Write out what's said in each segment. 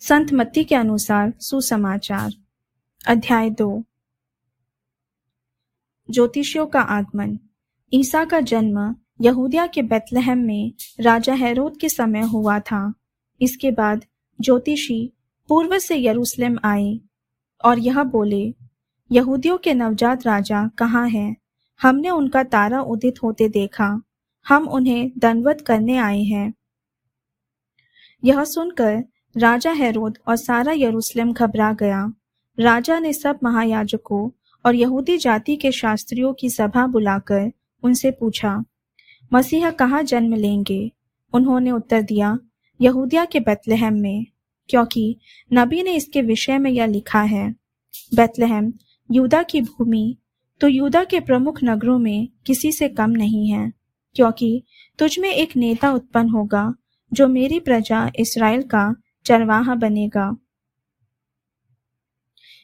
संत मत्ती के अनुसार सुसमाचार। अध्याय दो। ज्योतिषियों का आगमन। ईसा का जन्म यहूदिया के बेतलहम में राजा हैरोद के समय हुआ था। इसके बाद ज्योतिषी पूर्व से यरूशलेम आए और यह बोले, यहूदियों के नवजात राजा कहाँ हैं? हमने उनका तारा उदित होते देखा। हम उन्हें दंडवत करने आए हैं यह सुनकर राजा हेरोद और सारा यरूशलेम घबरा गया। राजा ने सब महायाजकों और यहूदी जाति के शास्त्रियों की सभा बुलाकर उनसे पूछा, मसीहा कहाँ जन्म लेंगे? उन्होंने उत्तर दिया, यहूदिया के बेतलहम में, क्योंकि नबी ने इसके विषय में यह लिखा है। बेतलहम, यूदा की भूमि तो यूदा के प्रमुख नगरों में किसी से कम नहीं है, क्योंकि तुझ में एक नेता उत्पन्न होगा, जो मेरी प्रजा इसराइल का चरवाहा बनेगा।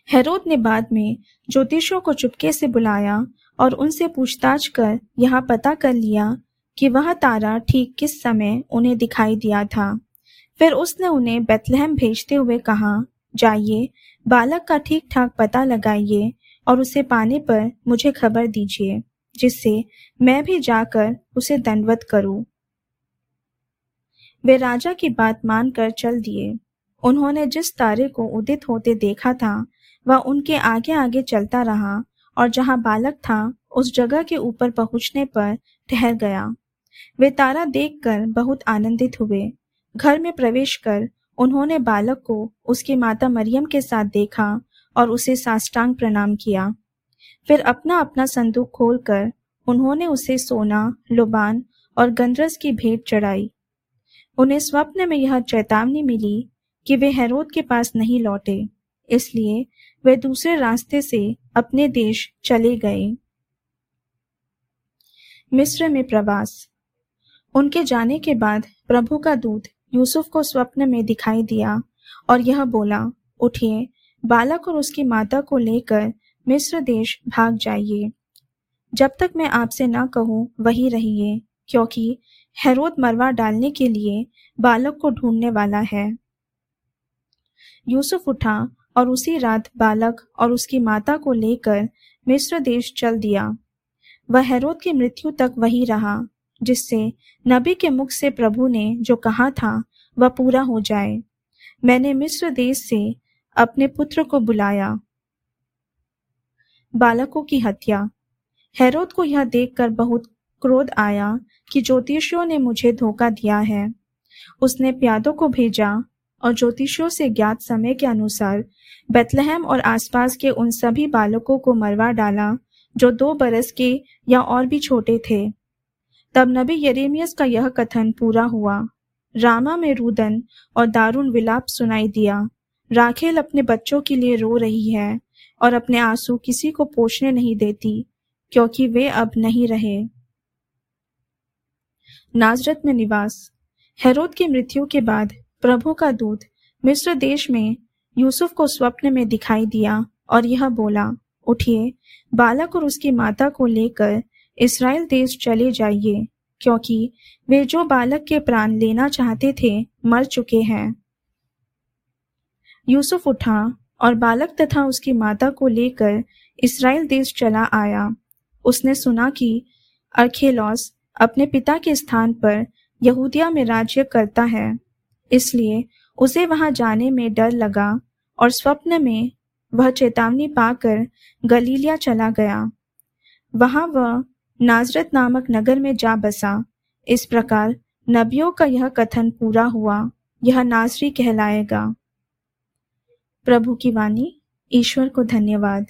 हेरोद ने बाद में ज्योतिषों को चुपके से बुलाया और उनसे पूछताछ कर यह पता कर लिया कि वह तारा ठीक किस समय उन्हें दिखाई दिया था। फिर उसने उन्हें बेतलहम भेजते हुए कहा, जाइए, बालक का ठीक ठाक पता लगाइए और उसे पाने पर मुझे खबर दीजिए, जिससे मैं भी जाकर उसे दंडवत करूँ। वे राजा की बात मानकर चल दिए। उन्होंने जिस तारे को उदित होते देखा था, वह उनके आगे आगे चलता रहा और जहाँ बालक था, उस जगह के ऊपर पहुँचने पर ठहर गया। वे तारा देखकर बहुत आनंदित हुए। घर में प्रवेश कर उन्होंने बालक को उसकी माता मरियम के साथ देखा और उसे साष्टांग प्रणाम किया। फिर अपना अपना संदूक खोलकर उन्होंने उसे सोना, लुबान और गंदरस की भेंट चढ़ाई। उन्हें स्वप्न में यह चेतावनी मिली कि वे हेरोद के पास नहीं लौटे, इसलिए वे दूसरे रास्ते से अपने देश चले गए। मिस्र में प्रवास। उनके जाने के बाद प्रभु का दूत यूसुफ को स्वप्न में दिखाई दिया और यह बोला, उठिए, बालक और उसकी माता को लेकर मिस्र देश भाग जाइए। जब तक मैं आपसे ना कहूँ, वही रहिए, क्योंकि हेरोद मरवा डालने के लिए बालक को ढूँढने वाला है। यूसुफ उठा और उसी रात बालक और उसकी माता को लेकर मिस्र देश चल दिया। वह हेरोद की मृत्यु तक वही रहा, जिससे नबी के मुख से प्रभु ने जो कहा था, वह पूरा हो जाए। मैंने मिस्र देश से अपने पुत्र को बुलाया। बालकों की हत्या। हेरोद को यह देखकर बहुत क्रोध आया कि ज्योतिषियों ने मुझे धोखा दिया है। उसने प्यादों को भेजा और ज्योतिषियों से ज्ञात समय के अनुसार बेतलहम और आसपास के उन सभी बालकों को मरवा डाला, जो दो बरस के या और भी छोटे थे। तब नबी यरेमियस का यह कथन पूरा हुआ। रामा में रुदन और दारुण विलाप सुनाई दिया। राखेल अपने बच्चों के लिए रो रही है और अपने आँसू किसी को पोषने नहीं देती, क्योंकि वे अब नहीं रहे। नाजरत में निवास। हेरोद की मृत्यु के बाद प्रभु का दूत मिस्र देश में यूसुफ को स्वप्न में दिखाई दिया और यह बोला, उठिए, बालक और उसकी माता को लेकर इसराइल देश चले जाइए, क्योंकि वे जो बालक के प्राण लेना चाहते थे मर चुके हैं। यूसुफ उठा और बालक तथा उसकी माता को लेकर इसराइल देश चला आया। उसने सुना कि अर्खेलॉस अपने पिता के स्थान पर यहूदिया में राज्य करता है। इसलिए उसे वहाँ जाने में डर लगा और स्वप्न में वह चेतावनी पाकर गलीलिया चला गया। वहाँ वह नाजरत नामक नगर में जा बसा। इस प्रकार नबियों का यह कथन पूरा हुआ। यह नाजरी कहलाएगा। प्रभु की वाणी, ईश्वर को धन्यवाद।